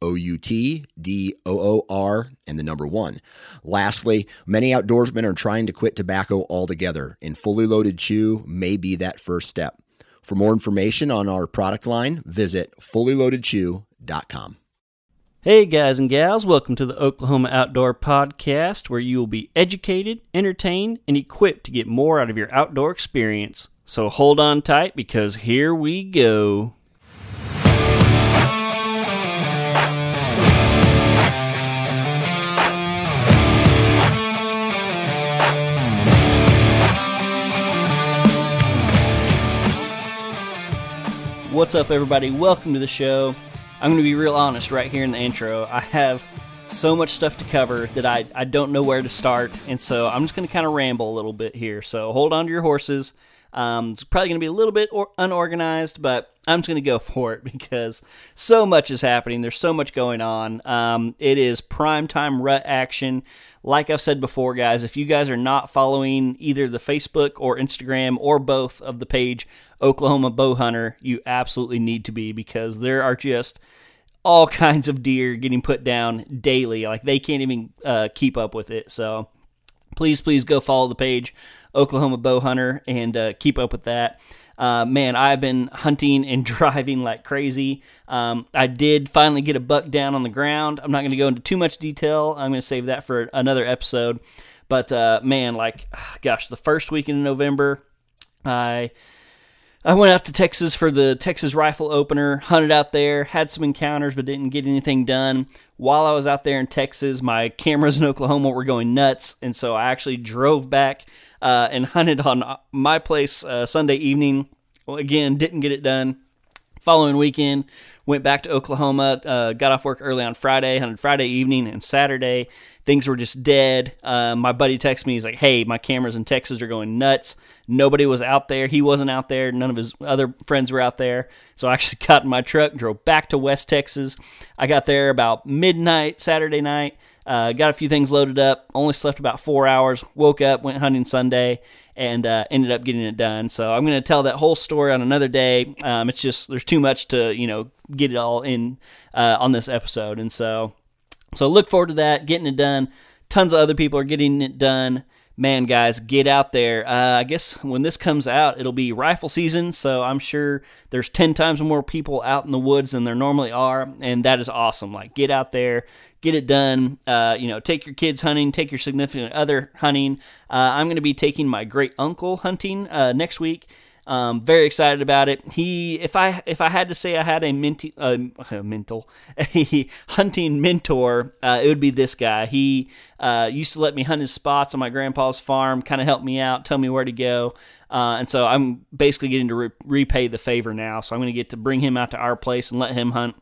O U T D O O R and the number one. Lastly, many outdoorsmen are trying to quit tobacco altogether, and fully loaded chew may be that first step. For more information on our product line, visit fullyloadedchew.com. Hey, guys and gals, welcome to the Oklahoma Outdoor Podcast, where you will be educated, entertained, and equipped to get more out of your outdoor experience. So hold on tight because here we go. What's up, everybody? Welcome to the show. I'm going to be real honest right here in the intro. I have so much stuff to cover that I, I don't know where to start, and so I'm just going to kind of ramble a little bit here. So hold on to your horses. Um, it's probably going to be a little bit or- unorganized, but I'm just going to go for it because so much is happening. There's so much going on. Um, it is prime time rut action. Like I've said before, guys, if you guys are not following either the Facebook or Instagram or both of the page Oklahoma Bow Hunter, you absolutely need to be because there are just all kinds of deer getting put down daily. Like they can't even uh, keep up with it. So please, please go follow the page Oklahoma Bow Hunter and uh, keep up with that. Uh, man, I've been hunting and driving like crazy. Um, I did finally get a buck down on the ground. I'm not going to go into too much detail. I'm going to save that for another episode. But uh, man, like, gosh, the first weekend in November, I I went out to Texas for the Texas rifle opener, hunted out there, had some encounters, but didn't get anything done. While I was out there in Texas, my cameras in Oklahoma were going nuts, and so I actually drove back uh, and hunted on my place uh, Sunday evening. Well, again, didn't get it done. Following weekend, went back to Oklahoma. Uh, got off work early on Friday, hunted Friday evening and Saturday. Things were just dead. Uh, my buddy texted me. He's like, "Hey, my cameras in Texas are going nuts. Nobody was out there. He wasn't out there. None of his other friends were out there. So I actually got in my truck, drove back to West Texas. I got there about midnight Saturday night. Uh, got a few things loaded up. Only slept about four hours. Woke up, went hunting Sunday, and uh, ended up getting it done. So I'm going to tell that whole story on another day. Um, it's just there's too much to you know get it all in uh, on this episode, and so so look forward to that getting it done. Tons of other people are getting it done man, guys, get out there. Uh, I guess when this comes out, it'll be rifle season, so I'm sure there's 10 times more people out in the woods than there normally are, and that is awesome. Like, get out there, get it done. Uh, you know, take your kids hunting, take your significant other hunting. Uh, I'm going to be taking my great uncle hunting uh, next week. Um, very excited about it. He, if I if I had to say I had a minty, uh, mental, a hunting mentor, uh, it would be this guy. He uh, used to let me hunt his spots on my grandpa's farm, kind of help me out, tell me where to go. Uh, and so I'm basically getting to re- repay the favor now. So I'm going to get to bring him out to our place and let him hunt.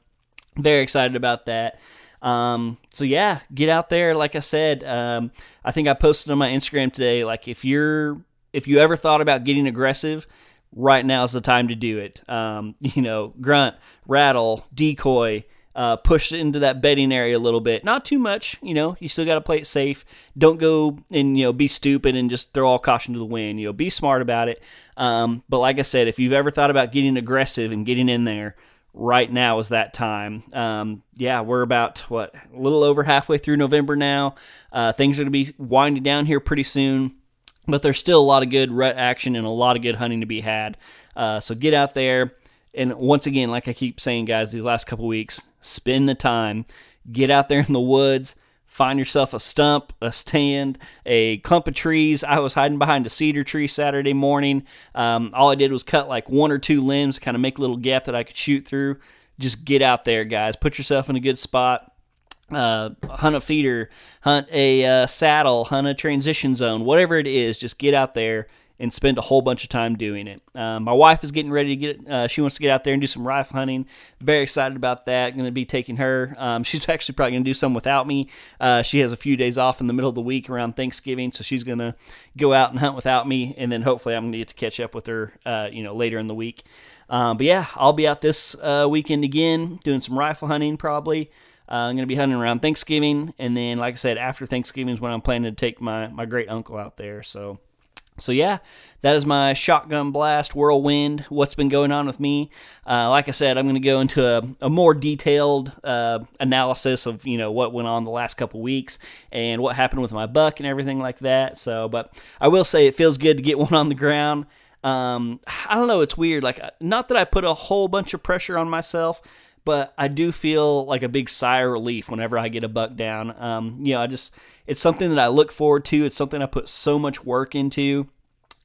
Very excited about that. Um, so yeah, get out there. Like I said, um, I think I posted on my Instagram today. Like if you're if you ever thought about getting aggressive, right now is the time to do it. Um, you know, grunt, rattle, decoy, uh, push into that bedding area a little bit. Not too much, you know. You still got to play it safe. Don't go and you know be stupid and just throw all caution to the wind. You know, be smart about it. Um, but like I said, if you've ever thought about getting aggressive and getting in there, right now is that time. Um, yeah, we're about what a little over halfway through November now. Uh, things are going to be winding down here pretty soon but there's still a lot of good rut action and a lot of good hunting to be had. Uh, so get out there. And once again, like I keep saying, guys, these last couple weeks, spend the time. Get out there in the woods. Find yourself a stump, a stand, a clump of trees. I was hiding behind a cedar tree Saturday morning. Um, all I did was cut like one or two limbs, kind of make a little gap that I could shoot through. Just get out there, guys. Put yourself in a good spot uh, hunt a feeder, hunt a uh, saddle, hunt a transition zone, whatever it is, just get out there and spend a whole bunch of time doing it. Um, my wife is getting ready to get. Uh, she wants to get out there and do some rifle hunting. Very excited about that. Going to be taking her. Um, she's actually probably going to do some without me. Uh, she has a few days off in the middle of the week around Thanksgiving, so she's going to go out and hunt without me, and then hopefully I'm going to get to catch up with her. Uh, you know, later in the week. Um, but yeah, I'll be out this uh, weekend again doing some rifle hunting probably. Uh, I'm going to be hunting around Thanksgiving, and then, like I said, after Thanksgiving is when I'm planning to take my, my great uncle out there. So, so yeah, that is my shotgun blast whirlwind. What's been going on with me? Uh, like I said, I'm going to go into a, a more detailed uh, analysis of you know what went on the last couple weeks and what happened with my buck and everything like that. So, but I will say it feels good to get one on the ground. Um, I don't know. It's weird. Like, not that I put a whole bunch of pressure on myself but I do feel like a big sigh of relief whenever I get a buck down. Um, you know, I just it's something that I look forward to. It's something I put so much work into,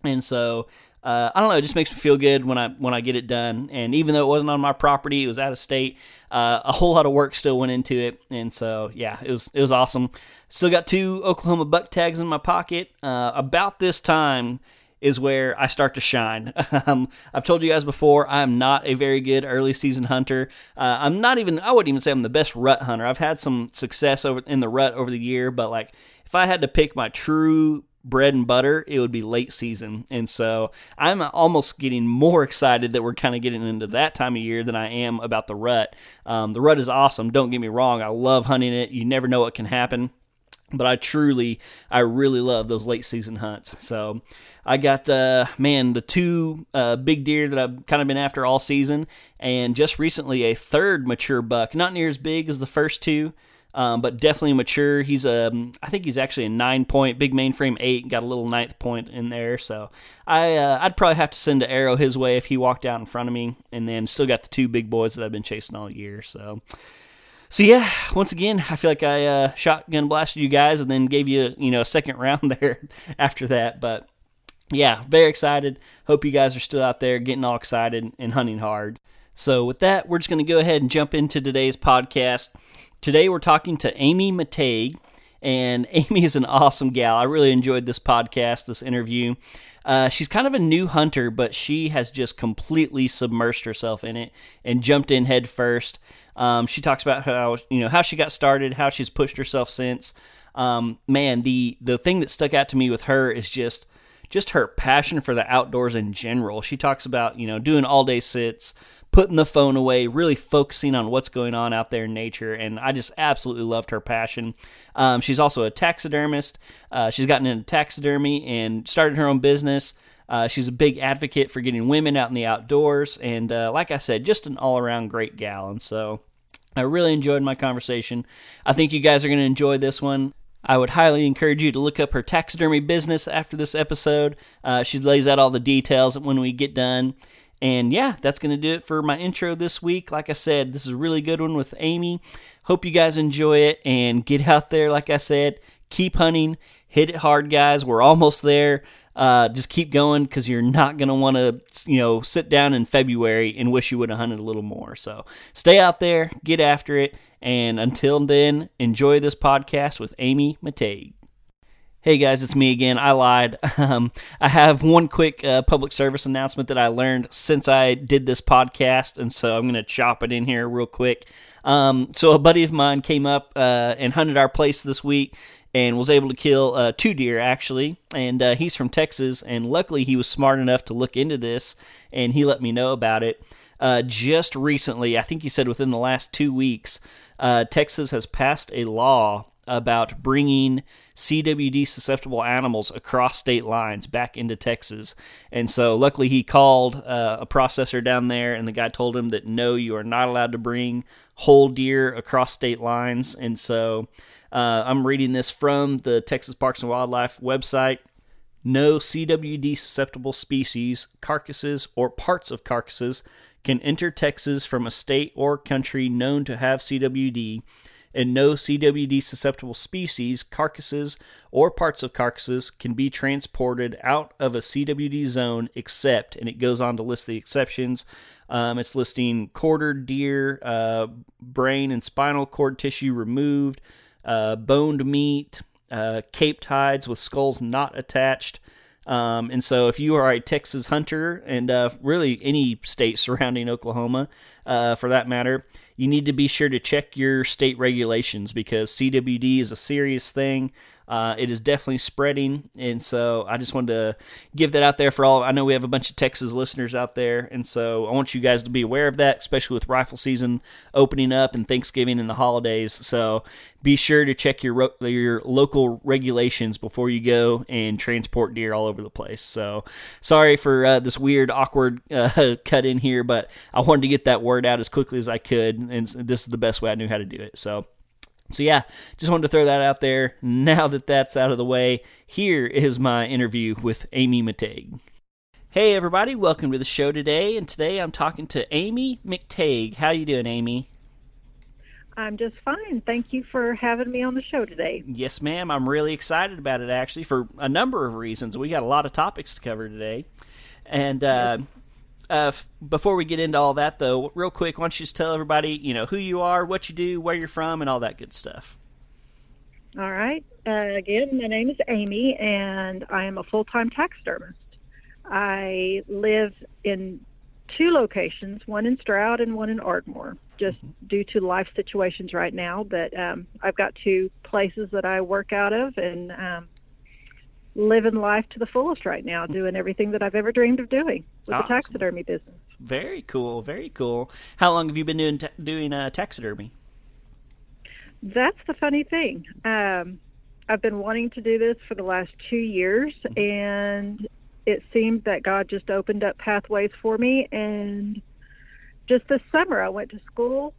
and so uh, I don't know. It just makes me feel good when I when I get it done. And even though it wasn't on my property, it was out of state. Uh, a whole lot of work still went into it, and so yeah, it was it was awesome. Still got two Oklahoma buck tags in my pocket. Uh, about this time is where I start to shine. Um, I've told you guys before, I'm not a very good early season hunter. Uh, I'm not even, I wouldn't even say I'm the best rut hunter. I've had some success over in the rut over the year, but like if I had to pick my true bread and butter, it would be late season. And so I'm almost getting more excited that we're kind of getting into that time of year than I am about the rut. Um, the rut is awesome. Don't get me wrong. I love hunting it. You never know what can happen but I truly, I really love those late season hunts. So I got, uh, man, the two uh, big deer that I've kind of been after all season, and just recently a third mature buck, not near as big as the first two. Um, but definitely mature. He's a, um, I think he's actually a nine point, big mainframe eight, got a little ninth point in there. So I, uh, I'd probably have to send an arrow his way if he walked out in front of me, and then still got the two big boys that I've been chasing all year. So so yeah, once again, I feel like I uh, shotgun blasted you guys and then gave you you know a second round there after that. But yeah, very excited. Hope you guys are still out there getting all excited and hunting hard. So with that, we're just going to go ahead and jump into today's podcast. Today we're talking to Amy Matague, and Amy is an awesome gal. I really enjoyed this podcast, this interview. Uh, she's kind of a new hunter, but she has just completely submersed herself in it and jumped in head first. Um, she talks about how you know how she got started, how she's pushed herself since. Um, man, the the thing that stuck out to me with her is just just her passion for the outdoors in general. She talks about you know doing all day sits, putting the phone away, really focusing on what's going on out there in nature. And I just absolutely loved her passion. Um, she's also a taxidermist. Uh, she's gotten into taxidermy and started her own business. Uh, she's a big advocate for getting women out in the outdoors, and uh, like I said, just an all around great gal. And so I really enjoyed my conversation. I think you guys are going to enjoy this one. I would highly encourage you to look up her taxidermy business after this episode. Uh, she lays out all the details when we get done. And yeah, that's going to do it for my intro this week. Like I said, this is a really good one with Amy. Hope you guys enjoy it and get out there, like I said, keep hunting, hit it hard, guys. We're almost there uh, just keep going because you're not going to want to, you know, sit down in February and wish you would have hunted a little more. So stay out there, get after it, and until then, enjoy this podcast with Amy Matague. Hey guys, it's me again. I lied. Um, I have one quick uh, public service announcement that I learned since I did this podcast, and so I'm going to chop it in here real quick. Um, so a buddy of mine came up uh, and hunted our place this week and was able to kill uh, two deer actually. And uh, he's from Texas, and luckily he was smart enough to look into this, and he let me know about it. Uh, just recently, I think he said within the last two weeks, uh, Texas has passed a law about bringing CWD susceptible animals across state lines back into Texas. And so, luckily, he called uh, a processor down there, and the guy told him that no, you are not allowed to bring whole deer across state lines. And so, uh, I'm reading this from the Texas Parks and Wildlife website. No CWD susceptible species, carcasses, or parts of carcasses can enter Texas from a state or country known to have CWD, and no CWD susceptible species, carcasses, or parts of carcasses can be transported out of a CWD zone except, and it goes on to list the exceptions. Um, it's listing quartered deer, uh, brain and spinal cord tissue removed, uh, boned meat, uh, caped hides with skulls not attached, Um, and so, if you are a Texas hunter, and uh, really any state surrounding Oklahoma, uh, for that matter, you need to be sure to check your state regulations because CWD is a serious thing. Uh, it is definitely spreading, and so I just wanted to give that out there for all. I know we have a bunch of Texas listeners out there, and so I want you guys to be aware of that, especially with rifle season opening up and Thanksgiving and the holidays. So be sure to check your your local regulations before you go and transport deer all over the place. So sorry for uh, this weird, awkward uh, cut in here, but I wanted to get that word out as quickly as I could, and this is the best way I knew how to do it. So. So, yeah, just wanted to throw that out there. Now that that's out of the way, here is my interview with Amy McTague. Hey, everybody, welcome to the show today. And today I'm talking to Amy McTague. How you doing, Amy? I'm just fine. Thank you for having me on the show today. Yes, ma'am. I'm really excited about it, actually, for a number of reasons. We got a lot of topics to cover today. And, uh, uh, before we get into all that, though, real quick, why don't you just tell everybody, you know, who you are, what you do, where you're from, and all that good stuff. All right. Uh, again, my name is Amy, and I am a full time taxidermist. I live in two locations, one in Stroud and one in Ardmore, just mm-hmm. due to life situations right now. But um, I've got two places that I work out of, and um, living life to the fullest right now, doing everything that I've ever dreamed of doing with awesome. the taxidermy business. Very cool, very cool. How long have you been doing ta- doing uh, taxidermy? That's the funny thing. Um, I've been wanting to do this for the last two years, mm-hmm. and it seemed that God just opened up pathways for me. And just this summer, I went to school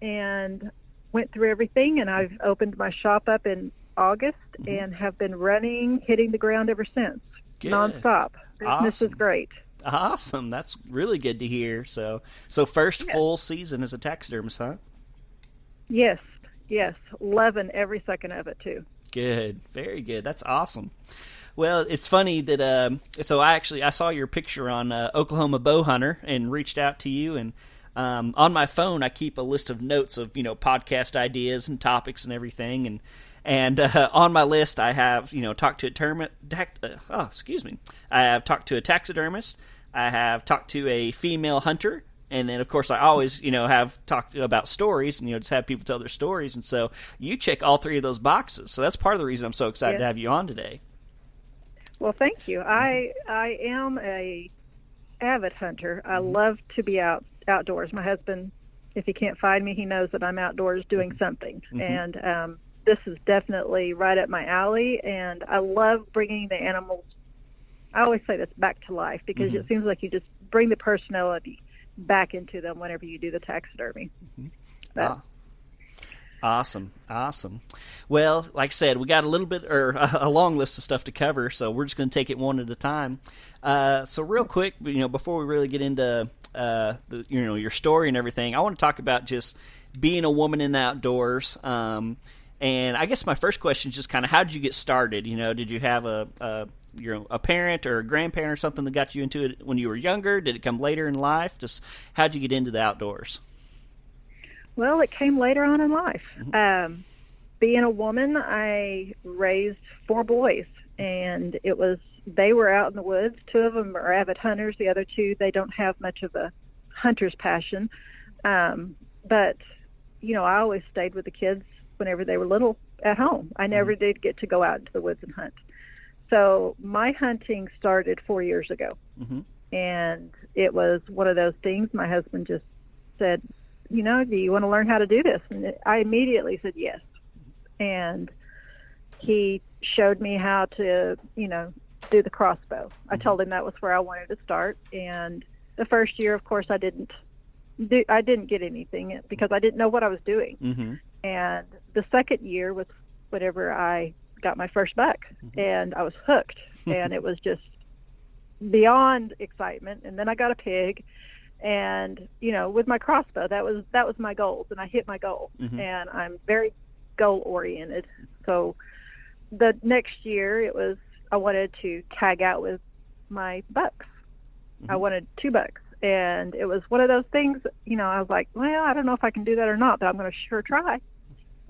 and went through everything, and I've opened my shop up in August mm-hmm. and have been running, hitting the ground ever since, good. nonstop. Awesome. is great. Awesome. That's really good to hear. So, so first yes. full season as a taxidermist, huh? Yes, yes, loving every second of it too. Good, very good. That's awesome. Well, it's funny that um, so I actually I saw your picture on uh, Oklahoma Bow Hunter and reached out to you and um, on my phone I keep a list of notes of you know podcast ideas and topics and everything and and uh, on my list, I have you know talked to a term, uh, oh excuse me, I have talked to a taxidermist. I have talked to a female hunter, and then of course I always you know have talked about stories and you know just have people tell their stories. And so you check all three of those boxes. So that's part of the reason I'm so excited to have you on today. Well, thank you. I I am a avid hunter. I mm-hmm. love to be out outdoors. My husband, if he can't find me, he knows that I'm outdoors doing mm-hmm. something, mm-hmm. and um, this is definitely right up my alley, and I love bringing the animals. I always say this back to life because mm-hmm. it seems like you just bring the personality back into them whenever you do the taxidermy. Mm-hmm. Ah. Awesome, awesome. Well, like I said, we got a little bit or a long list of stuff to cover, so we're just going to take it one at a time. Uh, so, real quick, you know, before we really get into uh, the you know your story and everything, I want to talk about just being a woman in the outdoors. Um, and I guess my first question is just kind of how did you get started? You know, did you have a, a you know a parent or a grandparent or something that got you into it when you were younger? Did it come later in life? Just how did you get into the outdoors? Well, it came later on in life. Mm-hmm. Um, being a woman, I raised four boys, and it was they were out in the woods. Two of them are avid hunters. The other two, they don't have much of a hunter's passion. Um, but you know, I always stayed with the kids whenever they were little at home. I never mm-hmm. did get to go out into the woods and hunt. So my hunting started four years ago. Mm-hmm. And it was one of those things. My husband just said, You know, do you want to learn how to do this? And I immediately said yes. And he showed me how to, you know, do the crossbow. I mm-hmm. told him that was where I wanted to start. And the first year, of course, I didn't do, I didn't get anything because I didn't know what I was doing. Mm-hmm. And the second year was whenever I got my first buck, mm-hmm. and I was hooked, and it was just beyond excitement. And then I got a pig, and you know, with my crossbow, that was that was my goals, and I hit my goal. Mm-hmm. And I'm very goal oriented. So the next year, it was I wanted to tag out with my bucks. Mm-hmm. I wanted two bucks and it was one of those things you know i was like well i don't know if i can do that or not but i'm going to sure try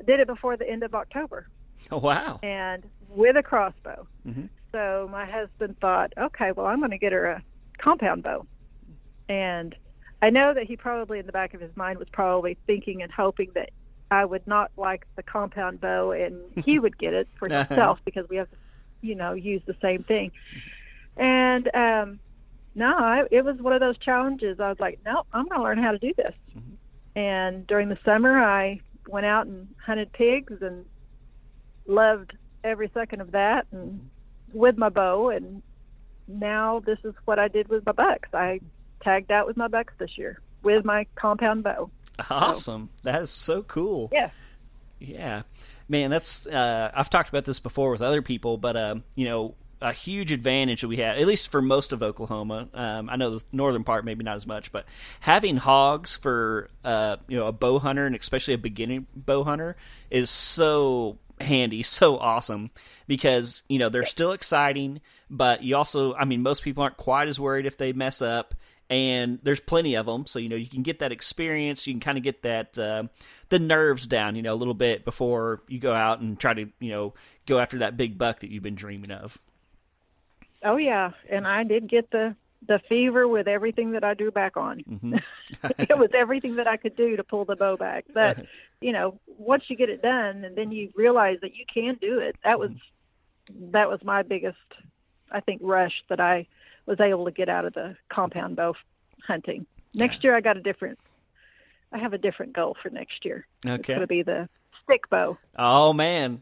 did it before the end of october oh wow and with a crossbow mm-hmm. So my husband thought, okay, well, I'm going to get her a compound bow. And I know that he probably in the back of his mind was probably thinking and hoping that I would not like the compound bow and he would get it for himself because we have to, you know, use the same thing. And um no, I, it was one of those challenges. I was like, no, I'm going to learn how to do this. Mm-hmm. And during the summer, I went out and hunted pigs and loved every second of that and with my bow and now this is what I did with my bucks. I tagged out with my bucks this year with my compound bow. Awesome. So, that is so cool. Yeah. Yeah. Man, that's uh, I've talked about this before with other people, but um, you know, a huge advantage that we have, at least for most of Oklahoma. Um, I know the northern part maybe not as much, but having hogs for uh, you know a bow hunter and especially a beginning bow hunter is so handy, so awesome because you know they're still exciting, but you also, I mean, most people aren't quite as worried if they mess up, and there's plenty of them, so you know you can get that experience, you can kind of get that uh, the nerves down, you know, a little bit before you go out and try to you know go after that big buck that you've been dreaming of. Oh yeah, and I did get the the fever with everything that I drew back on. Mm-hmm. it was everything that I could do to pull the bow back. But you know, once you get it done, and then you realize that you can do it. That was that was my biggest, I think, rush that I was able to get out of the compound bow hunting. Next year, I got a different. I have a different goal for next year. Okay, it's going to be the stick bow. Oh man,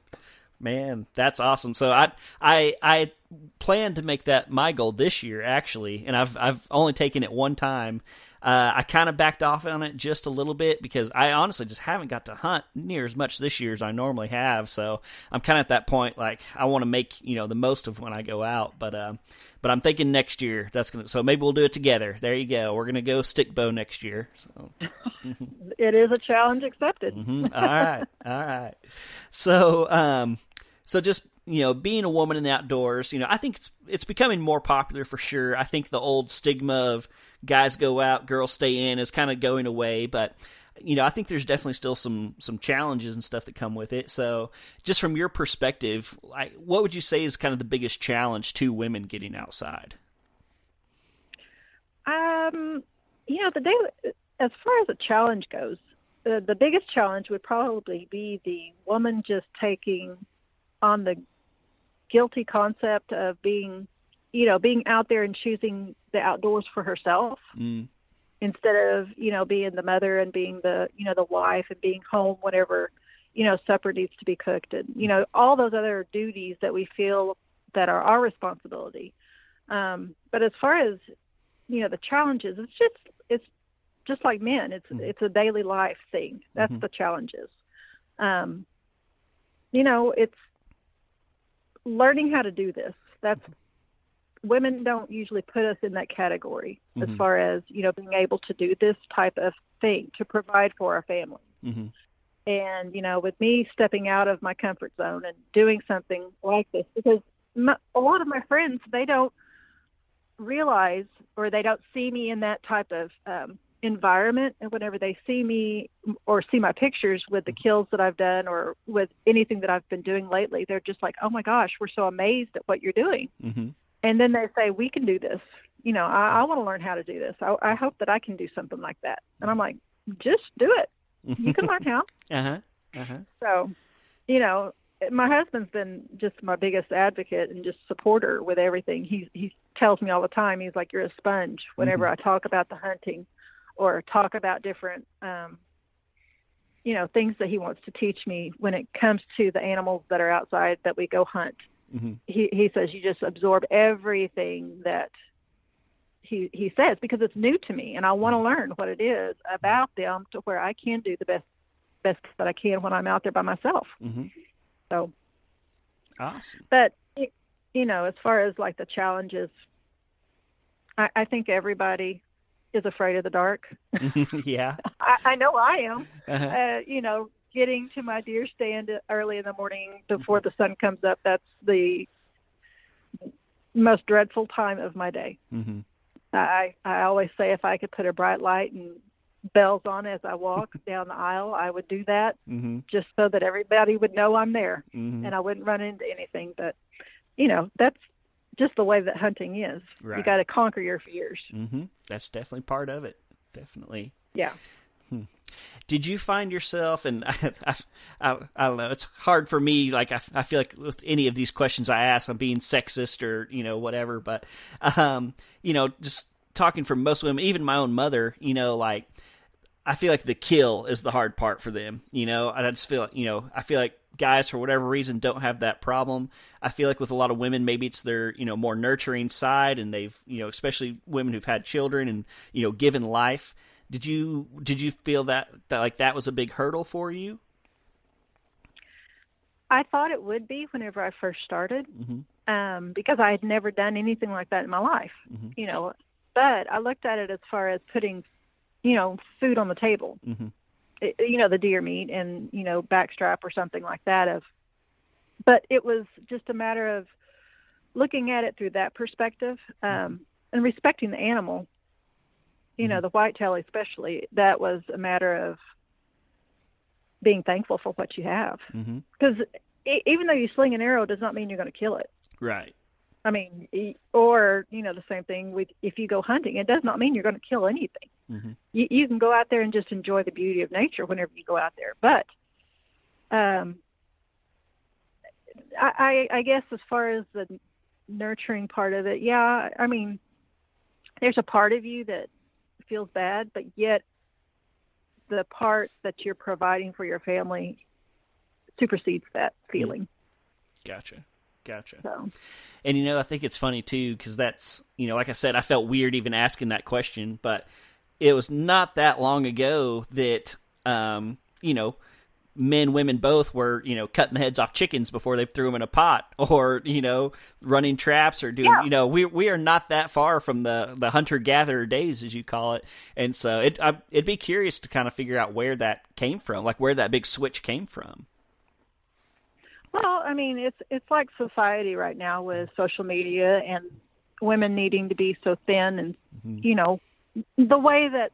Man, that's awesome. So I I I plan to make that my goal this year actually, and I've I've only taken it one time. Uh, I kind of backed off on it just a little bit because I honestly just haven't got to hunt near as much this year as I normally have. So I'm kind of at that point like I want to make you know the most of when I go out. But uh, but I'm thinking next year that's gonna. So maybe we'll do it together. There you go. We're gonna go stick bow next year. So. it is a challenge accepted. mm-hmm. All right, all right. So um so just you know, being a woman in the outdoors, you know, I think it's it's becoming more popular for sure. I think the old stigma of guys go out, girls stay in is kind of going away, but you know, I think there's definitely still some some challenges and stuff that come with it. So, just from your perspective, what would you say is kind of the biggest challenge to women getting outside? Um, you know, the day as far as a challenge goes, the the biggest challenge would probably be the woman just taking on the guilty concept of being, you know, being out there and choosing the outdoors for herself mm. instead of, you know, being the mother and being the, you know, the wife and being home whenever, you know, supper needs to be cooked and, you know, all those other duties that we feel that are our responsibility. Um, but as far as, you know, the challenges, it's just, it's just like men. It's, mm. it's a daily life thing. That's mm-hmm. the challenges. Um, you know, it's, learning how to do this. That's women don't usually put us in that category mm-hmm. as far as you know being able to do this type of thing to provide for our family. Mm-hmm. And you know, with me stepping out of my comfort zone and doing something like this, because my, a lot of my friends they don't realize or they don't see me in that type of um, environment and whenever they see me or see my pictures with the kills that I've done or with anything that I've been doing lately, they're just like, "Oh my gosh, we're so amazed at what you're doing." Mm-hmm. And then they say, "We can do this." You know, I, I want to learn how to do this. I, I hope that I can do something like that. And I'm like, "Just do it. You can learn how." uh huh. Uh huh. So, you know, my husband's been just my biggest advocate and just supporter with everything. He he tells me all the time. He's like, "You're a sponge." Whenever mm-hmm. I talk about the hunting or talk about different um, you know things that he wants to teach me when it comes to the animals that are outside that we go hunt mm-hmm. he he says you just absorb everything that he he says because it's new to me and I want to learn what it is about them to where I can do the best best that I can when I'm out there by myself mm-hmm. so awesome but you know as far as like the challenges I, I think everybody is afraid of the dark. yeah, I, I, know I am. Uh-huh. Uh, you know, getting to my deer stand early in the morning before the sun comes up. That's the most dreadful time of my day. Mm-hmm. I I always say if I could put a bright light and bells on as I walk down the aisle, I would do that mm-hmm. just so that everybody would know I'm there mm-hmm. and I wouldn't run into anything. But you know, that's just the way that hunting is. Right. You got to conquer your fears. Mm-hmm. That's definitely part of it. Definitely. Yeah. Did you find yourself, and I, I, I, I don't know, it's hard for me. Like I, I feel like with any of these questions I ask, I'm being sexist or you know whatever. But um, you know, just talking from most women, even my own mother, you know, like I feel like the kill is the hard part for them. You know, and I just feel, you know, I feel like guys for whatever reason don't have that problem. I feel like with a lot of women, maybe it's their you know more nurturing side, and they've you know especially women who've had children and you know given life. Did you did you feel that that like that was a big hurdle for you? I thought it would be whenever I first started, Mm-hmm. um, because I had never done anything like that in my life. Mhm. You know, but I looked at it as far as putting, you know, food on the table. Mm-hmm. It, you know, the deer meat and you know backstrap or something like that. Of, but it was just a matter of looking at it through that perspective um, and respecting the animal. You know, the whitetail especially. That was a matter of being thankful for what you have Mm-hmm. because e- even though you sling an arrow does not mean you're going to kill it Right. I mean or you know the same thing with if you go hunting it does not mean you're going to kill anything Mhm. you, you can go out there and just enjoy the beauty of nature whenever you go out there but um i i, I guess as far as the nurturing part of it yeah i mean there's a part of you that feels bad but yet the part that you're providing for your family supersedes that feeling Gotcha. Gotcha. so And you know, I think it's funny too because that's you know, like I said, I felt weird even asking that question, but it was not that long ago that um, you know, men, women both were you know cutting the heads off chickens before they threw them in a pot, or you know, running traps or doing Yeah. you know, we we are not that far from the the hunter gatherer days as you call it, and so it I, it'd be curious to kind of figure out where that came from, like where that big switch came from. Well, I mean, it's it's like society right now with social media and women needing to be so thin, and you know, the way that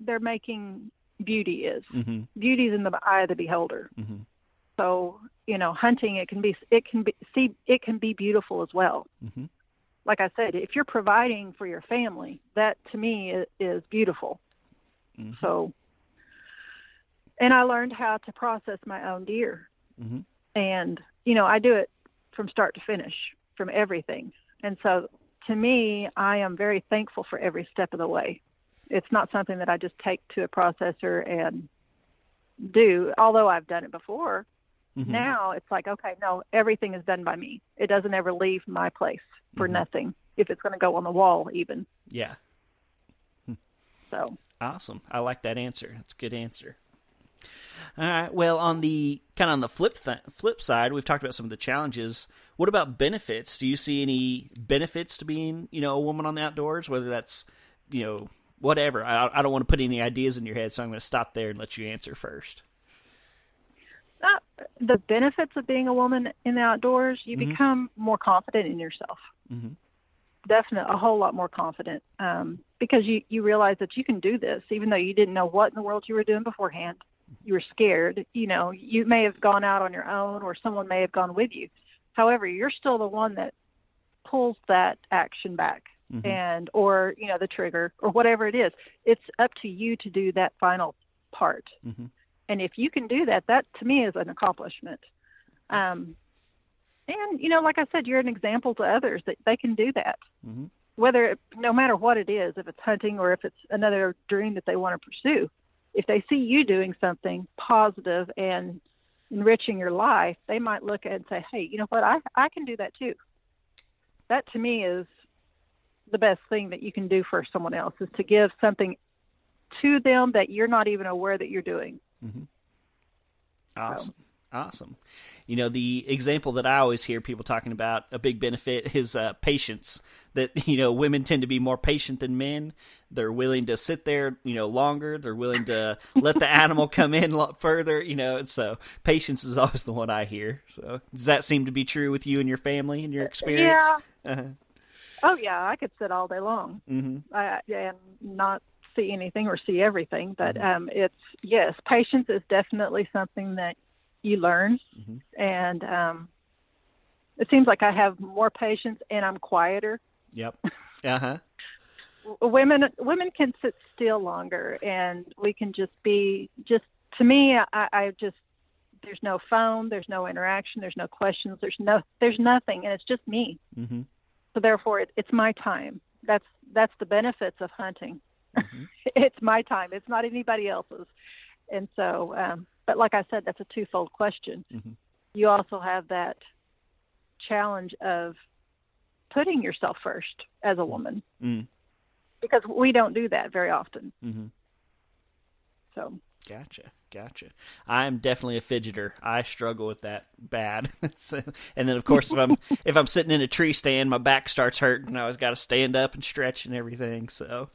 they're making beauty is Mm-hmm. beauty's in the eye of the beholder. Mhm. So you know, hunting it can be it can be see it can be beautiful as well. Mhm. Like I said, if you're providing for your family, that to me is, is beautiful. Mhm. So, and I learned how to process my own deer Mhm. and you know i do it from start to finish from everything and so to me i am very thankful for every step of the way it's not something that i just take to a processor and do although i've done it before Mhm. now it's like okay no everything is done by me it doesn't ever leave my place for Mhm. nothing if it's going to go on the wall even Yeah. so Awesome. I like that answer. That's a good answer. All right. Well, on the kind of on the flip th- flip side, we've talked about some of the challenges. What about benefits? Do you see any benefits to being, you know, a woman on the outdoors? Whether that's, you know, whatever. I, I don't want to put any ideas in your head, so I'm going to stop there and let you answer first. uh, the benefits of being a woman in the outdoors you Mhm. become more confident in yourself Mhm. definitely a whole lot more confident um, because you you realize that you can do this even though you didn't know what in the world you were doing beforehand you were scared you know you may have gone out on your own or someone may have gone with you however you're still the one that pulls that action back Mhm. and or you know the trigger or whatever it is it's up to you to do that final part Mhm. and if you can do that that to me is an accomplishment um, and you know like i said you're an example to others that they can do that Mhm. whether it, no matter what it is if it's hunting or if it's another dream that they want to pursue if they see you doing something positive and enriching your life they might look at and say hey you know what? I i can do that too. That to me is the best thing that you can do for someone else is to give something to them that you're not even aware that you're doing. Mm-hmm. Awesome. Awesome. You know, the example that I always hear people talking about, a big benefit is uh, patience. That, you know, women tend to be more patient than men. They're willing to sit there, you know, longer. They're willing to let the animal come in a lot further, you know. And so patience is always the one I hear. So does that seem to be true with you and your family and your experience? Yeah. Uh-huh. Oh yeah, I could sit all day long hmm I, and not see anything or see everything. But um, it's yes, patience is definitely something that you learn, Mhm. and um, it seems like I have more patience and I'm quieter. Yep. Uh huh. women women can sit still longer and we can just be just to me I, I just there's no phone there's no interaction there's no questions there's no there's nothing and it's just me Mm-hmm. so therefore it, it's my time that's that's the benefits of hunting Mhm. it's my time it's not anybody else's and so um but like i said that's a twofold question Mhm. you also have that challenge of putting yourself first as a woman Mm. because we don't do that very often Mm-hmm. so Gotcha, gotcha. I'm definitely a fidgeter. I struggle with that bad. so, and then, of course, if I'm if I'm sitting in a tree stand, my back starts hurting. I always got to stand up and stretch and everything. So,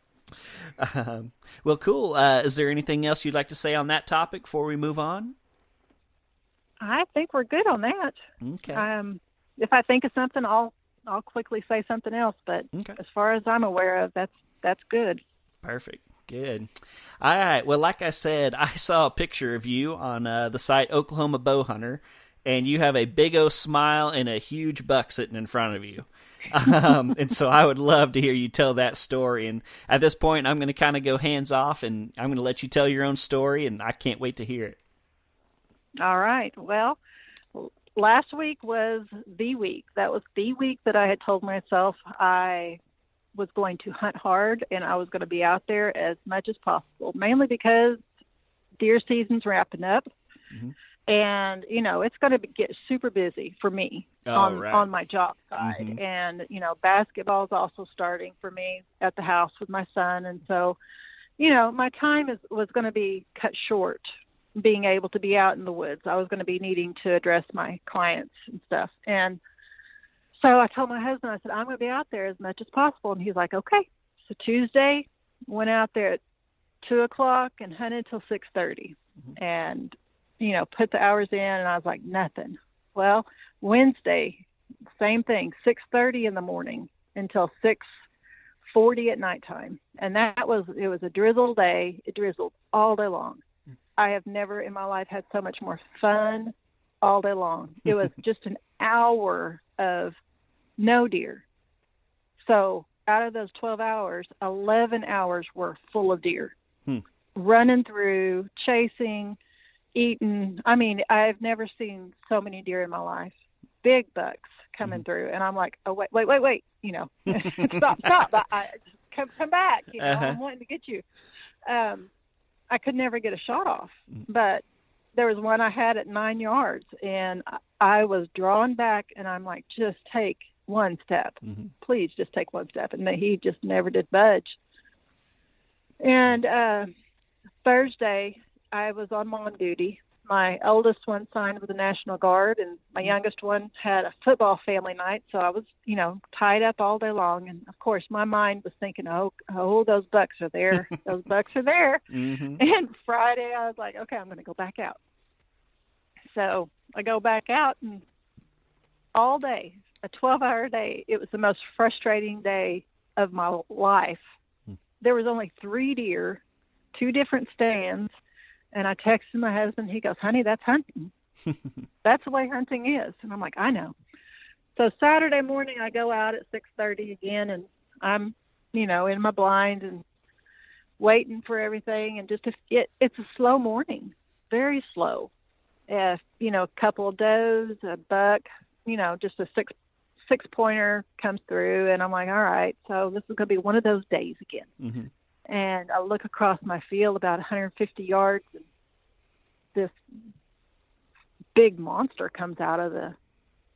um, well, cool. Uh, is there anything else you'd like to say on that topic before we move on? i think we're good on that Okay. um if i think of something i'll i'll quickly say something else but Okay. as far as i'm aware of that's that's good Perfect. Good. All right. Well, like I said, I saw a picture of you on uh, the site Oklahoma Bow Hunter, and you have a big O smile and a huge buck sitting in front of you. Um, and so I would love to hear you tell that story. And at this point, I'm going to kind of go hands off, and I'm going to let you tell your own story, and I can't wait to hear it. All right. Well, last week was the week. That was the week that I had told myself I was going to hunt hard and I was going to be out there as much as possible, mainly because deer season's wrapping up. Mhm. And you know it's going to get super busy for me Oh, on right. on my job side, Mhm. and you know basketball's also starting for me at the house with my son, and so you know my time is was going to be cut short being able to be out in the woods. I was going to be needing to address my clients and stuff. And so I told my husband, I said, I'm going to be out there as much as possible. And he's like, okay. So Tuesday, went out there at two o'clock and hunted till six and you know put the hours in. And I was like, nothing. Well, Wednesday, same thing, six thirty in the morning until six forty at nighttime. And that was it was a drizzle day. It drizzled all day long. I have never in my life had so much more fun all day long. It was just an hour of no deer. So out of those 12 hours, 11 hours were full of deer. Hmm. Running through, chasing, eating. I mean, I've never seen so many deer in my life. Big bucks coming through. And I'm like, oh, wait, wait, wait, wait. You know, stop, stop. I, I, come, come back. You know, Uh-huh. I'm wanting to get you. Um, I could never get a shot off, Mm. but there was one I had at nine yards, and I, was drawn back, and I'm like, just take one step, Mhm. please, just take one step, and he just never did budge. And uh, Thursday, I was on mom duty. My eldest one signed with the National Guard, and my youngest one had a football family night. So I was, you know, tied up all day long. And of course, my mind was thinking, "Oh, oh, those bucks are there. those bucks are there." Mhm. And Friday, I was like, okay, I'm going to go back out. So I go back out, and all day, a 12 hour day, it was the most frustrating day of my life. There was only three deer, two different stands, and I texted my husband. He goes, honey, that's hunting. that's the way hunting is. And I'm like, I know. So Saturday morning, I go out at 6:30 again, and I'm, you know, in my blind and waiting for everything and just a, it it's a slow morning very slow if you know a couple of does a buck you know just a six six pointer comes through and i'm like all right so this is going to be one of those days again Mhm. And i look across my field about 150 yards and this big monster comes out of the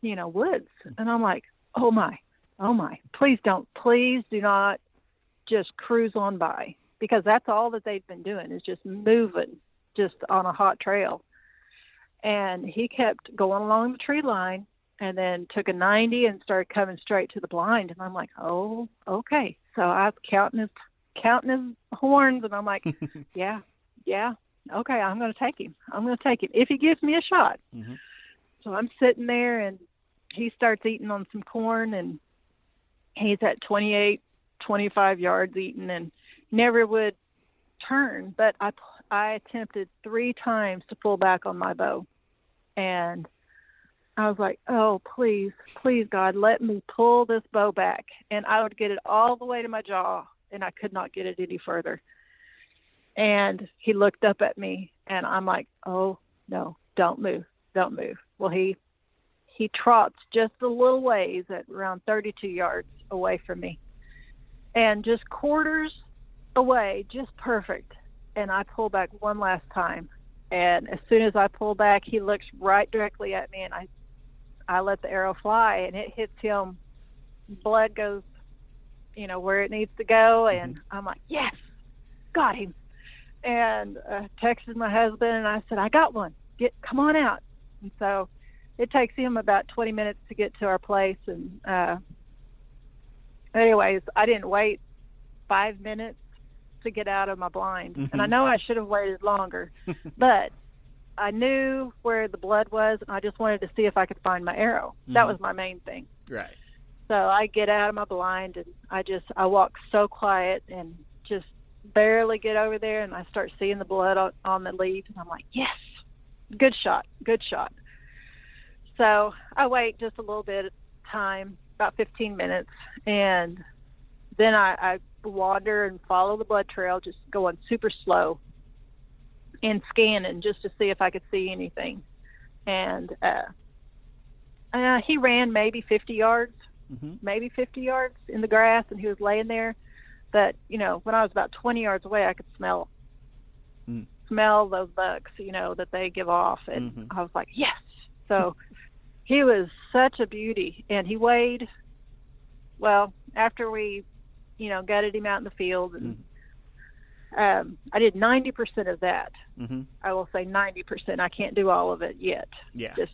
you know woods. And i'm like oh my oh my please don't please do not just cruise on by. Because that's all that they've been doing is just moving just on a hot trail. And he kept going along the tree line and then took a 90 and started coming straight to the blind. And i'm like oh okay. So i was counting his counting his horns and i'm like yeah yeah okay i'm going to take him i'm going to take him if he gives me a shot Mhm. so i'm sitting there and he starts eating on some corn and he's at 28 25 yards eating and never would turn but i i attempted three times to pull back on my bow and I was like, oh, please, please, God, let me pull this bow back. And I would get it all the way to my jaw, and I could not get it any further. And he looked up at me, and I'm like, oh, no, don't move, don't move. Well, he he trots just a little ways at around 32 yards away from me, and just quarters away, just perfect. And I pull back one last time, and as soon as I pull back, he looks right directly at me, and I I let the arrow fly, and it hits him. Blood goes, you know, where it needs to go, and mm-hmm. I'm like, yes, got him. And I texted my husband, and I said, I got one. Get, come on out. And so it takes him about 20 minutes to get to our place, and uh, anyways, I didn't wait five minutes to get out of my blind, mm-hmm. and I mm-hmm. know I should have waited longer, but I knew where the blood was, and I just wanted to see if I could find my arrow. Mm-hmm. That was my main thing. Right. So I get out of my blind, and I just I walk so quiet and just barely get over there, and I start seeing the blood on, on the leaves, and I'm like, yes, good shot, good shot. So I wait just a little bit of time, about 15 minutes, and then I, I wander and follow the blood trail, just going super slow and scanning just to see if I could see anything. And uh, uh, he ran maybe 50 yards, mm-hmm. maybe 50 yards in the grass, and he was laying there. But you know, when I was about 20 yards away, I could smell mm. smell those bucks, you know, that they give off, and mm-hmm. I was like, yes. So he was such a beauty, and he weighed. Well, after we, you know, gutted him out in the field and. Mm um, I did 90% of that. Mm-hmm. I will say 90%. I can't do all of it yet. Yeah. Just,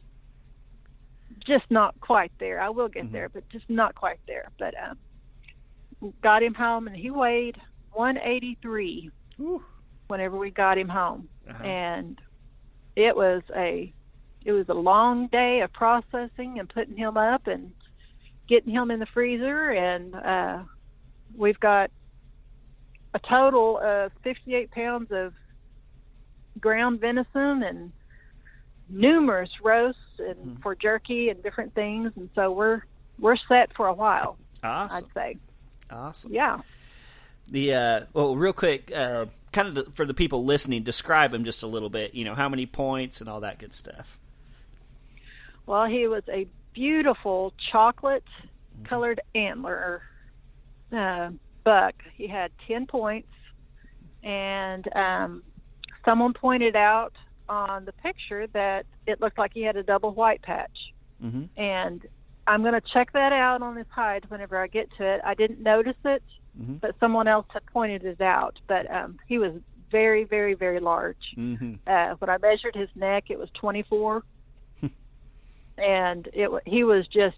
just not quite there. I will get mm-hmm. there, but just not quite there. But um, got him home, and he weighed 183 Ooh. whenever we got him home, uh-huh. and it was a it was a long day of processing and putting him up and getting him in the freezer, and uh, we've got a total of 58 pounds of ground venison and numerous roasts and mm. for jerky and different things and so we're we're set for a while awesome. i'd say. Awesome. Yeah. The uh well real quick uh kind of for the people listening describe him just a little bit you know how many points and all that good stuff. Well he was a beautiful chocolate colored antler uh, buck. He had 10 points, and um, someone pointed out on the picture that it looked like he had a double white patch. Mm-hmm. And I'm going to check that out on his hide whenever I get to it. I didn't notice it, mm-hmm. but someone else had pointed it out. But um, he was very, very, very large. Mm-hmm. Uh, when I measured his neck, it was 24, and it he was just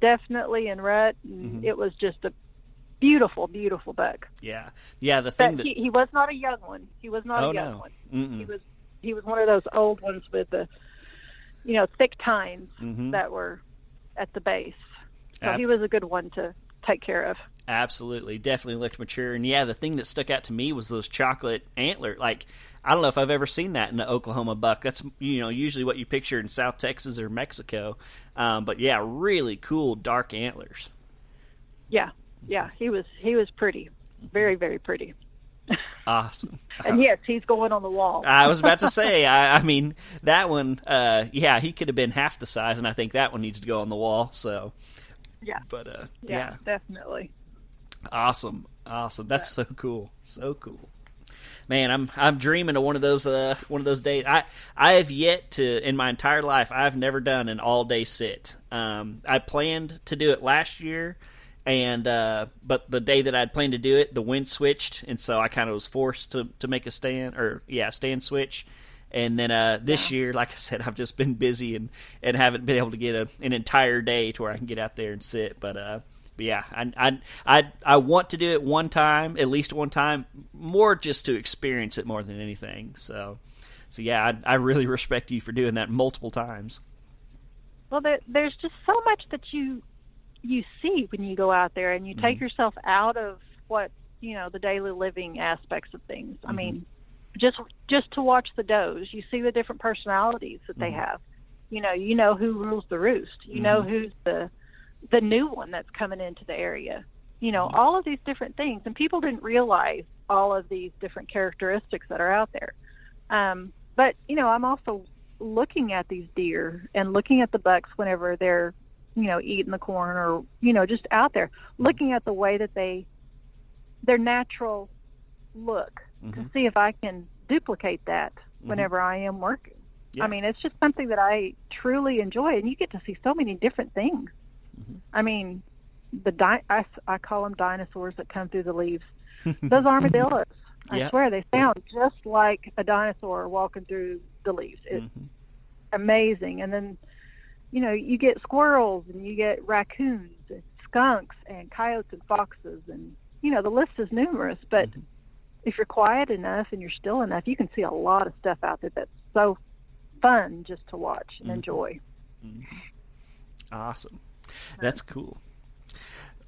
definitely in rut. And mm-hmm. It was just a beautiful, beautiful buck. Yeah, yeah. The thing but that he, he, was not a young one. He was not oh, a young no. one. Mm-mm. He was he was one of those old ones with the, you know, thick tines mm-hmm. that were at the base. So Ab- he was a good one to take care of. Absolutely, definitely looked mature. And yeah, the thing that stuck out to me was those chocolate antler. Like I don't know if I've ever seen that in an Oklahoma buck. That's you know usually what you picture in South Texas or Mexico. Um, but yeah, really cool dark antlers. Yeah, yeah, he was he was pretty, very very pretty. Awesome. and yes, he's going on the wall. I was about to say, I, I mean, that one, uh, yeah, he could have been half the size, and I think that one needs to go on the wall. So, yeah, but uh, yeah, yeah, definitely. Awesome, awesome. That's yeah. so cool, so cool. Man, I'm I'm dreaming of one of those uh, one of those days. I I have yet to in my entire life I've never done an all day sit. Um, I planned to do it last year and uh, but the day that I'd planned to do it, the wind switched, and so I kind of was forced to to make a stand or yeah, stand switch. And then uh, this year, like I said, I've just been busy and, and haven't been able to get a, an entire day to where I can get out there and sit. But uh, but yeah, I, I I I want to do it one time, at least one time, more just to experience it more than anything. So so yeah, I, I really respect you for doing that multiple times. Well, there, there's just so much that you you see when you go out there and you mm-hmm. take yourself out of what you know the daily living aspects of things. Mm-hmm. I mean, just just to watch the does, you see the different personalities that mm-hmm. they have, You know, you know who rules the roost. You mm-hmm. know who's the the new one that's coming into the area. You know, mm-hmm. all of these different things, and people didn't realize all of these different characteristics that are out there. Um, but you know, I'm also looking at these deer and looking at the bucks whenever they're, you know, eating the corn or you know just out there, mm-hmm. looking at the way that they, their natural look mm-hmm. to see if I can duplicate that mm-hmm. whenever I am working. Yeah. I mean, it's just something that I truly enjoy, and you get to see so many different things. Mm-hmm. I mean, the di- I, I call them dinosaurs that come through the leaves. Those armadillos, I swear, they sound just like a dinosaur walking through the leaves. It's mm-hmm. amazing. And then, you know, you get squirrels and you get raccoons and skunks and coyotes and foxes, and you know, the list is numerous. But mm-hmm. if you're quiet enough and you're still enough, you can see a lot of stuff out there that's so fun just to watch and mm-hmm. enjoy. Mm-hmm. Awesome. That's cool.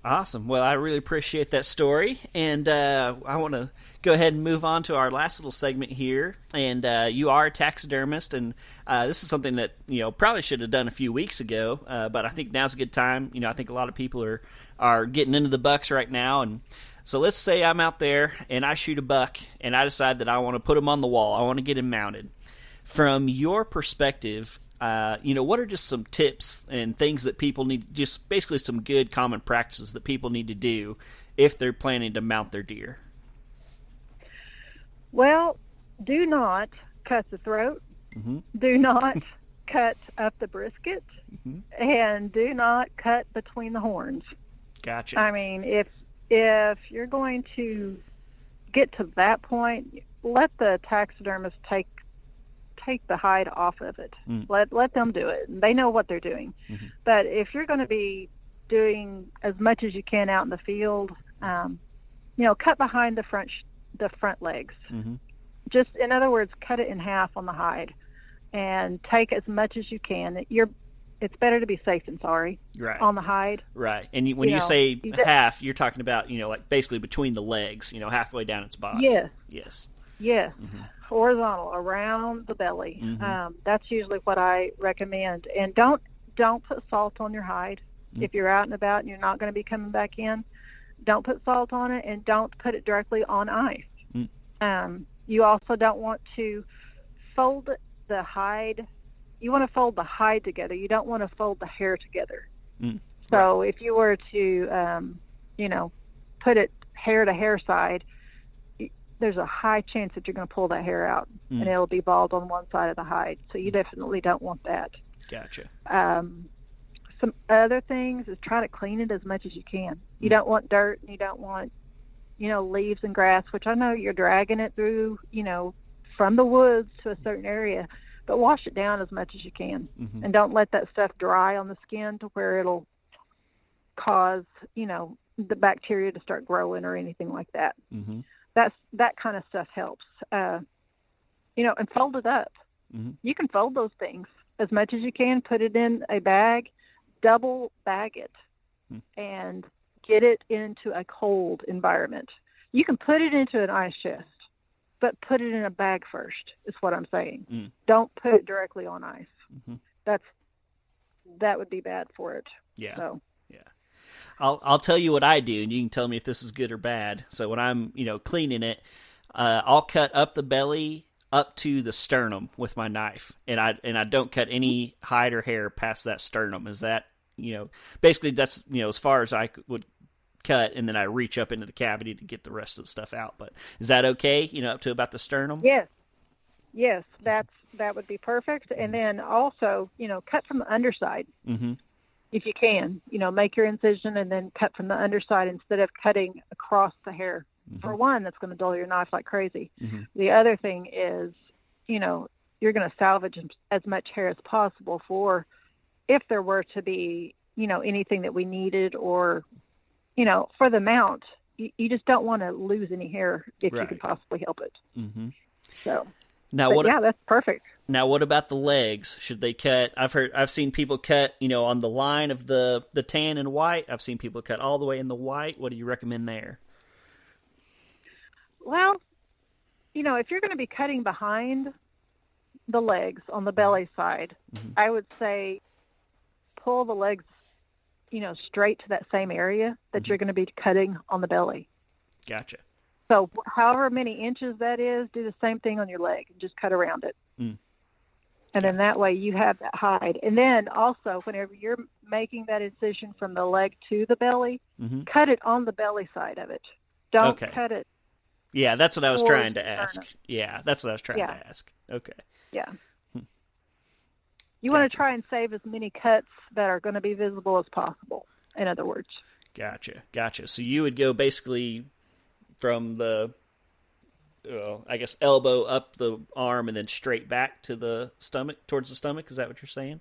Awesome. Well, I really appreciate that story, and uh, I want to go ahead and move on to our last little segment here. And uh, you are a taxidermist, and uh, this is something that you know probably should have done a few weeks ago, uh, but I think now's a good time. You know, I think a lot of people are are getting into the bucks right now, and so let's say I'm out there and I shoot a buck, and I decide that I want to put him on the wall. I want to get him mounted. From your perspective, uh, you know, what are just some tips and things that people need, just basically some good common practices that people need to do if they're planning to mount their deer? Well, do not cut the throat. Mm-hmm. Do not cut up the brisket, mm-hmm. and do not cut between the horns. Gotcha. I mean, if if you're going to get to that point, let the taxidermist take take the hide off of it. Mm. Let let them do it. They know what they're doing. Mm-hmm. But if you're going to be doing as much as you can out in the field, um, you know, cut behind the front sh- the front legs. Mm-hmm. Just in other words, cut it in half on the hide, and take as much as you can. You're it's better to be safe than sorry right. on the hide. Right. And you, when you, you know, say half, you're talking about, you know, like basically between the legs, you know, halfway down its body. Yes. Yes. Yes. Mm-hmm horizontal around the belly. Mm-hmm. Um, that's usually what I recommend. And don't don't put salt on your hide mm-hmm. if you're out and about and you're not going to be coming back in. Don't put salt on it, and don't put it directly on ice. Mm-hmm. Um, you also don't want to fold the hide. You want to fold the hide together. You don't want to fold the hair together. Mm. So if you were to, um, you know, put it hair to hair side, there's a high chance that you're going to pull that hair out mm. and it'll be bald on one side of the hide. So you definitely don't want that. Gotcha. Um, some other things is try to clean it as much as you can. You mm. don't want dirt and you don't want, you know, leaves and grass, which I know you're dragging it through, you know, from the woods to a certain area, but wash it down as much as you can. Mm-hmm. And don't let that stuff dry on the skin to where it'll cause, you know, the bacteria to start growing or anything like that. Mm-hmm that's that kind of stuff helps. Uh, you know, and fold it up. Mm-hmm. You can fold those things as much as you can. Put it in a bag, double bag it, mm-hmm. and get it into a cold environment. You can put it into an ice chest, but put it in a bag first. Is what I'm saying. Mm. Don't put it directly on ice. Mm-hmm. That's that would be bad for it. Yeah. So I'll I'll tell you what I do, and you can tell me if this is good or bad. So when I'm you know cleaning it, uh, I'll cut up the belly up to the sternum with my knife, and I and I don't cut any hide or hair past that sternum. Is that you know basically that's you know as far as I would cut, and then I reach up into the cavity to get the rest of the stuff out. But is that okay? You know, up to about the sternum? Yes, yes, that's that would be perfect. And then also, you know, cut from the underside. Mm-hmm if you can, you know, make your incision and then cut from the underside instead of cutting across the hair. Mm-hmm. For one, that's going to dull your knife like crazy. Mm-hmm. The other thing is, you know, you're going to salvage as much hair as possible for if there were to be, you know, anything that we needed or, you know, for the mount, you, you just don't want to lose any hair if right. you can possibly help it. Mm-hmm. So now but what? Yeah, that's perfect. Now what about the legs? Should they cut? I've heard, I've seen people cut, you know, on the line of the the tan and white. I've seen people cut all the way in the white. What do you recommend there? Well, you know, if you're going to be cutting behind, the legs on the belly side, Mhm. I would say pull the legs, you know, straight to that same area that you're going to be cutting on the belly. Gotcha. So, however many inches that is, do the same thing on your leg and just cut around it. Mm. And then that way you have that hide. And then also, whenever you're making that incision from the leg to the belly, hmm cut it on the belly side of it. Don't Okay. cut it. Yeah, that's what I was trying to ask. Yeah, that's what I was trying Yeah. to ask. Okay. Yeah. You want to try and save as many cuts that are going to be visible as possible. In other words, Gotcha. Gotcha. So you would go basically from the, well, I guess elbow up the arm and then straight back to the stomach, towards the stomach. Is that what you're saying?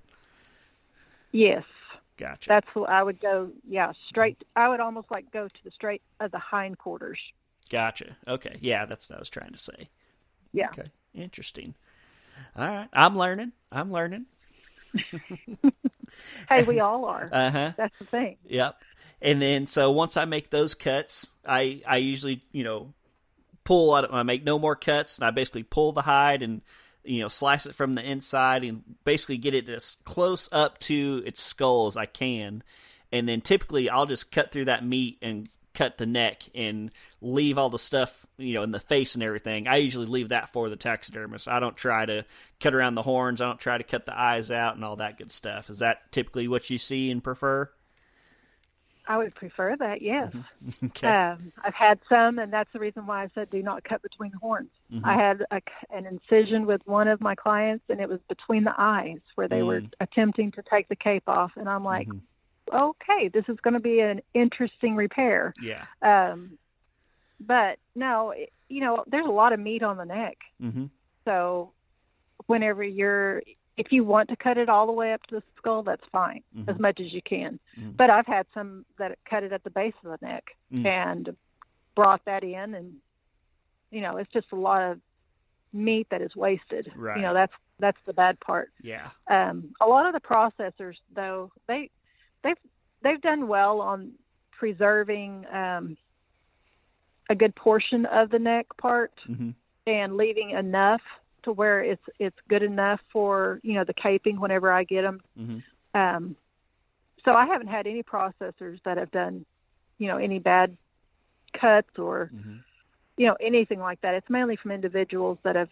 yes, Gotcha. that's what I would go. Yeah, straight. I would almost like go to the straight of the hindquarters. Gotcha. Okay. Yeah, that's what I was trying to say. Yeah. Okay. Interesting. All right. I'm learning. I'm learning. Hey, we all are. Uh huh. That's the thing. Yep. And then so once I make those cuts, I I usually you know pull out. I make no more cuts, and I basically pull the hide and you know slice it from the inside and basically get it as close up to its skull as I can. And then typically I'll just cut through that meat and cut the neck and leave all the stuff you know in the face and everything. I usually leave that for the taxidermist. I don't try to cut around the horns. I don't try to cut the eyes out and all that good stuff. Is that typically what you see and prefer? I would prefer that. Yes. Okay. Um, I've had some, and that's the reason why I said do not cut between the horns. Mhm. I had a, an incision with one of my clients, and it was between the eyes where they were Mm. attempting to take the cape off, and I'm like, Mhm. okay, this is going to be an interesting repair. Yeah. Um, but no, it, you know, there's a lot of meat on the neck, Mm-hmm. so whenever you're if you want to cut it all the way up to the skull, that's fine, Mhm. as much as you can. Mhm. But I've had some that cut it at the base of the neck Mm. and brought that in, and you know, it's just a lot of meat that is wasted. Right. You know, that's that's the bad part. Yeah. Um, a lot of the processors, though, they they've they've done well on preserving um, a good portion of the neck part Mm-hmm. and leaving enough to where it's it's good enough for you know the caping whenever I get them. Mm-hmm. Um, so I haven't had any processors that have done you know any bad cuts or Mm-hmm. you know anything like that. It's mainly from individuals that have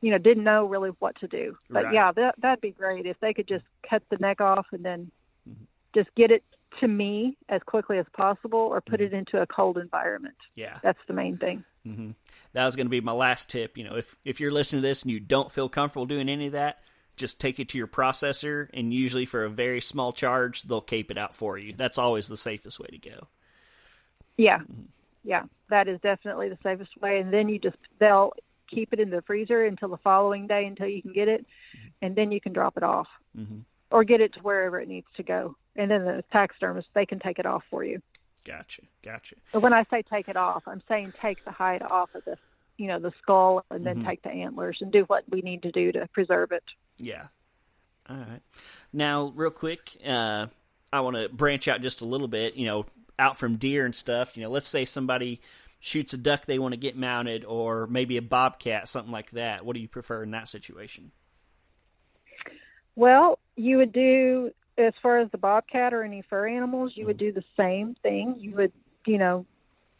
you know didn't know really what to do. But Right. yeah, that that'd be great if they could just cut the neck off and then Mhm. just get it to me as quickly as possible or put Mhm. it into a cold environment. Yeah. That's the main thing. Mm-hmm. That was going to be my last tip. You know, if if you're listening to this and you don't feel comfortable doing any of that, just take it to your processor, and usually for a very small charge, they'll cape it out for you. That's always the safest way to go. Yeah. Mm-hmm. Yeah. That is definitely the safest way. And then you just, they'll keep it in the freezer until the following day until you can get it. And then you can drop it off Mm-hmm. or get it to wherever it needs to go. And then the taxidermist, they can take it off for you. Gotcha. Gotcha. But when I say take it off, I'm saying take the hide off of the, you know, the skull and then Mhm. take the antlers and do what we need to do to preserve it. Yeah. All right. Now, real quick, uh, I want to branch out just a little bit. You know, out from deer and stuff. You know, let's say somebody shoots a duck they want to get mounted, or maybe a bobcat, something like that. What do you prefer in that situation? Well, you would do as far as the bobcat or any fur animals, you would do the same thing. You would, you know,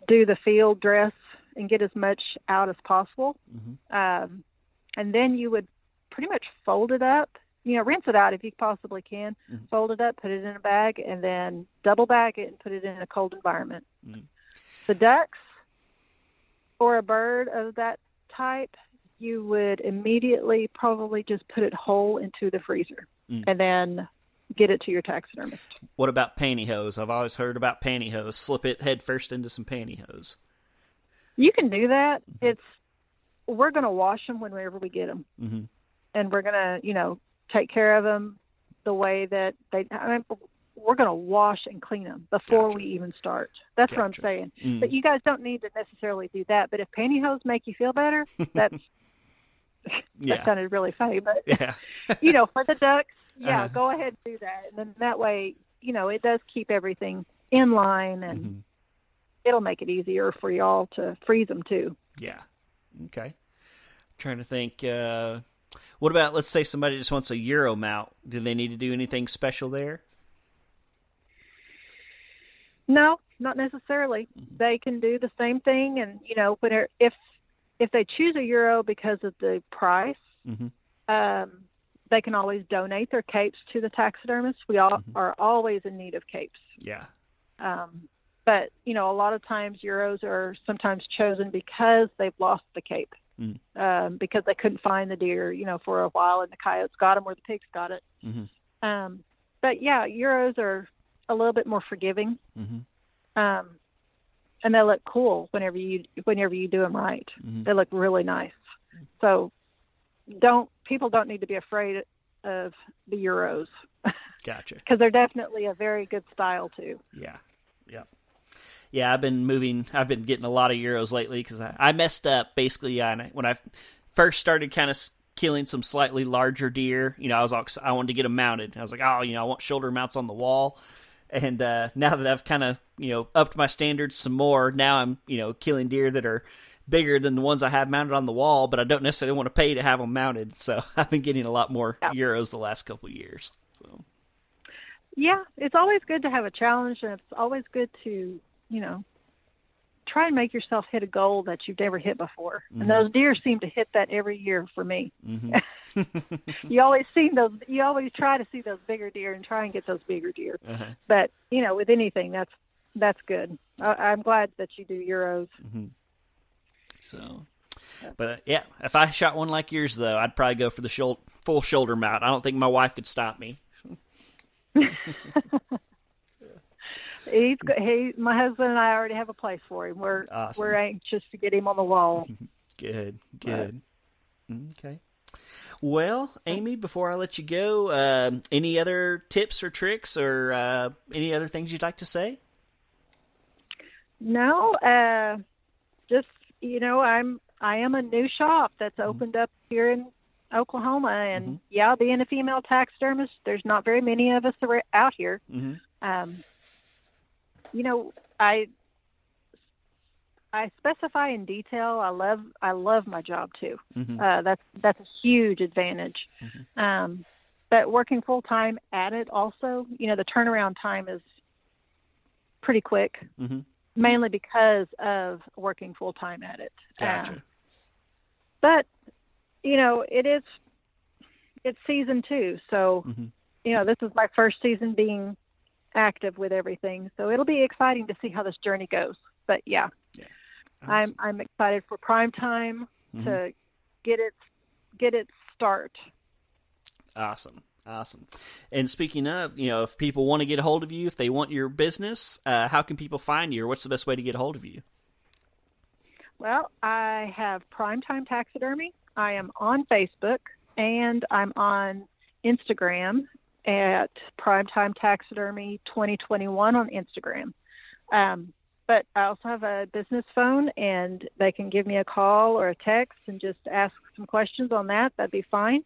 do the field dress and get as much out as possible, Mm-hmm. um, and then you would pretty much fold it up. You know, rinse it out if you possibly can. Mhm. Fold it up, put it in a bag, and then double bag it and put it in a cold environment. Mhm. The ducks or a bird of that type, you would immediately probably just put it whole into the freezer Mm. and then get it to your taxidermist. What about pantyhose? I've always heard about pantyhose. Slip it head first into some pantyhose. You can do that. It's we're going to wash them whenever we get them, Mm-hmm. and we're going to, you know, take care of them the way that they. I mean, we're going to wash and clean them before Gotcha. we even start. That's what I'm saying. Mm. But you guys don't need to necessarily do that. But if pantyhose make you feel better, that's Yeah. that sounded really funny. But Yeah. you know, for the ducks, yeah, Uh-huh. go ahead and do that, and then that way, you know, it does keep everything in line, and Mhm. it'll make it easier for y'all to freeze them too. Yeah. Okay. Trying to think. Uh, What about let's say somebody just wants a Euro mount? Do they need to do anything special there? No, not necessarily. Mm-hmm. They can do the same thing, and you know, when if if they choose a euro because of the price, Mm-hmm. um, they can always donate their capes to the taxidermist. We all Mm-hmm. are always in need of capes. Yeah. Um, but you know, a lot of times euros are sometimes chosen because they've lost the cape, Mm. um, because they couldn't find the deer, you know, for a while, and the coyotes got them or the pigs got it. Mm-hmm. Um, but yeah, euros are a little bit more forgiving, Mm-hmm. um, and they look cool whenever you whenever you do them right. Mhm. They look really nice. So don't people don't need to be afraid of the euros Gotcha. because they're definitely a very good style too. Yeah. Yep. Yeah, I've been moving. I've been getting a lot of euros lately because I, I messed up basically. Yeah, and I- when I first started kind of killing some slightly larger deer, you know, I was all, I wanted to get them mounted. I was like, oh, you know, I want shoulder mounts on the wall. And uh, now that I've kind of you know upped my standards some more, now I'm you know killing deer that are bigger than the ones I have mounted on the wall, but I don't necessarily want to pay to have them mounted. So I've been getting a lot more Yeah. euros the last couple of years. So. Yeah, it's always good to have a challenge, and it's always good to you know try and make yourself hit a goal that you've never hit before. Mhm. And those deer seem to hit that every year for me. hmm You always see those. You always try to see those bigger deer and try and get those bigger deer. uh-huh. But you know, with anything, that's that's good. I, I'm glad that you do euros. So, but uh, yeah, if I shot one like yours though, I'd probably go for the shul- full shoulder mount. I don't think my wife could stop me. He's go- he. My husband and I already have a place for him. We're Awesome. we're anxious to get him on the wall. Good, good. Okay. Well, Amy, before I let you go, uh, any other tips or tricks or uh, any other things you'd like to say? No, uh, you know, I'm I am a new shop that's opened up here in Oklahoma, and yeah, being a female taxidermist, there's not very many of us out here. Mm-hmm. Um, you know, I I specify in detail. I love I love my job too. Mhm. Uh, that's that's a huge advantage. Um, but working full time at it also, you know, the turnaround time is pretty quick Mm-hmm. Mainly because of working full time at it. Gotcha. Um, but you know, it is it's season two, so Mhm. you know this is my first season being active with everything, so it'll be exciting to see how this journey goes. But yeah, Awesome. I'm I'm excited for Primetime Mhm. to get its get its start. Awesome. Awesome. And speaking of, you know, if people want to get a hold of you, if they want your business, uh, how can people find you or what's the best way to get a hold of you? Well, I have Primetime Taxidermy. I am on Facebook and I'm on Instagram at Primetime Taxidermy 2021 on Instagram. Um, but I also have a business phone and they can give me a call or a text and just ask some questions on that. That'd be fine.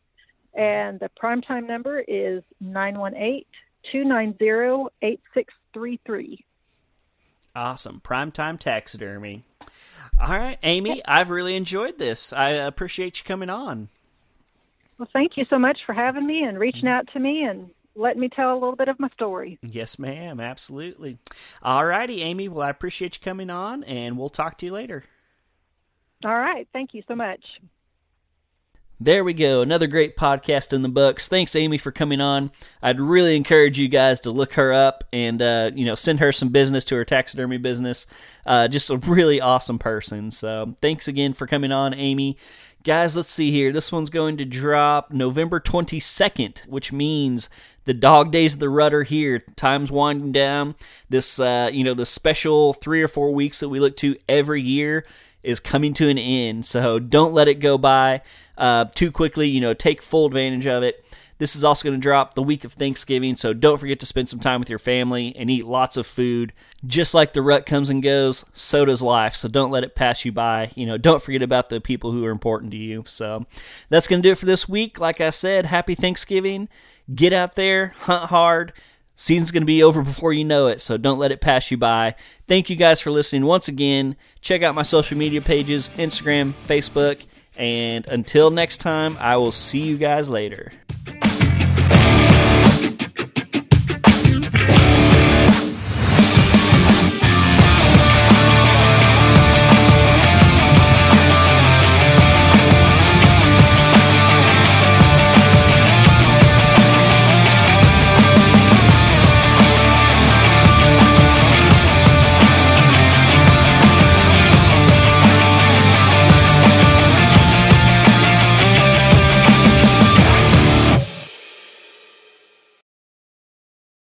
And the Primetime number is 918 290 8633. Awesome. Primetime taxidermy. All right, Amy, I've really enjoyed this. I appreciate you coming on. Well, thank you so much for having me and reaching out to me and letting me tell a little bit of my story. Yes, ma'am. Absolutely. All righty, Amy. Well, I appreciate you coming on, and we'll talk to you later. All right. Thank you so much. There we go. Another great podcast in the books. Thanks, Amy, for coming on. I'd really encourage you guys to look her up and uh, you know send her some business to her taxidermy business. Uh, just a really awesome person. So thanks again for coming on, Amy. Guys, let's see here. This one's going to drop November 22nd, which means the dog days of the rudder here. Time's winding down. This, uh, you know, the special three or four weeks that we look to every year is coming to an end. So don't let it go by uh, too quickly. You know, take full advantage of it. This is also going to drop the week of Thanksgiving, so don't forget to spend some time with your family and eat lots of food. Just like the rut comes and goes, so does life. So don't let it pass you by. You know, don't forget about the people who are important to you. So that's going to do it for this week. Like I said, happy Thanksgiving. Get out there, hunt hard. Season's going to be over before you know it, so don't let it pass you by. Thank you guys for listening once again. Check out my social media pages Instagram, Facebook, And until next time, I will see you guys later.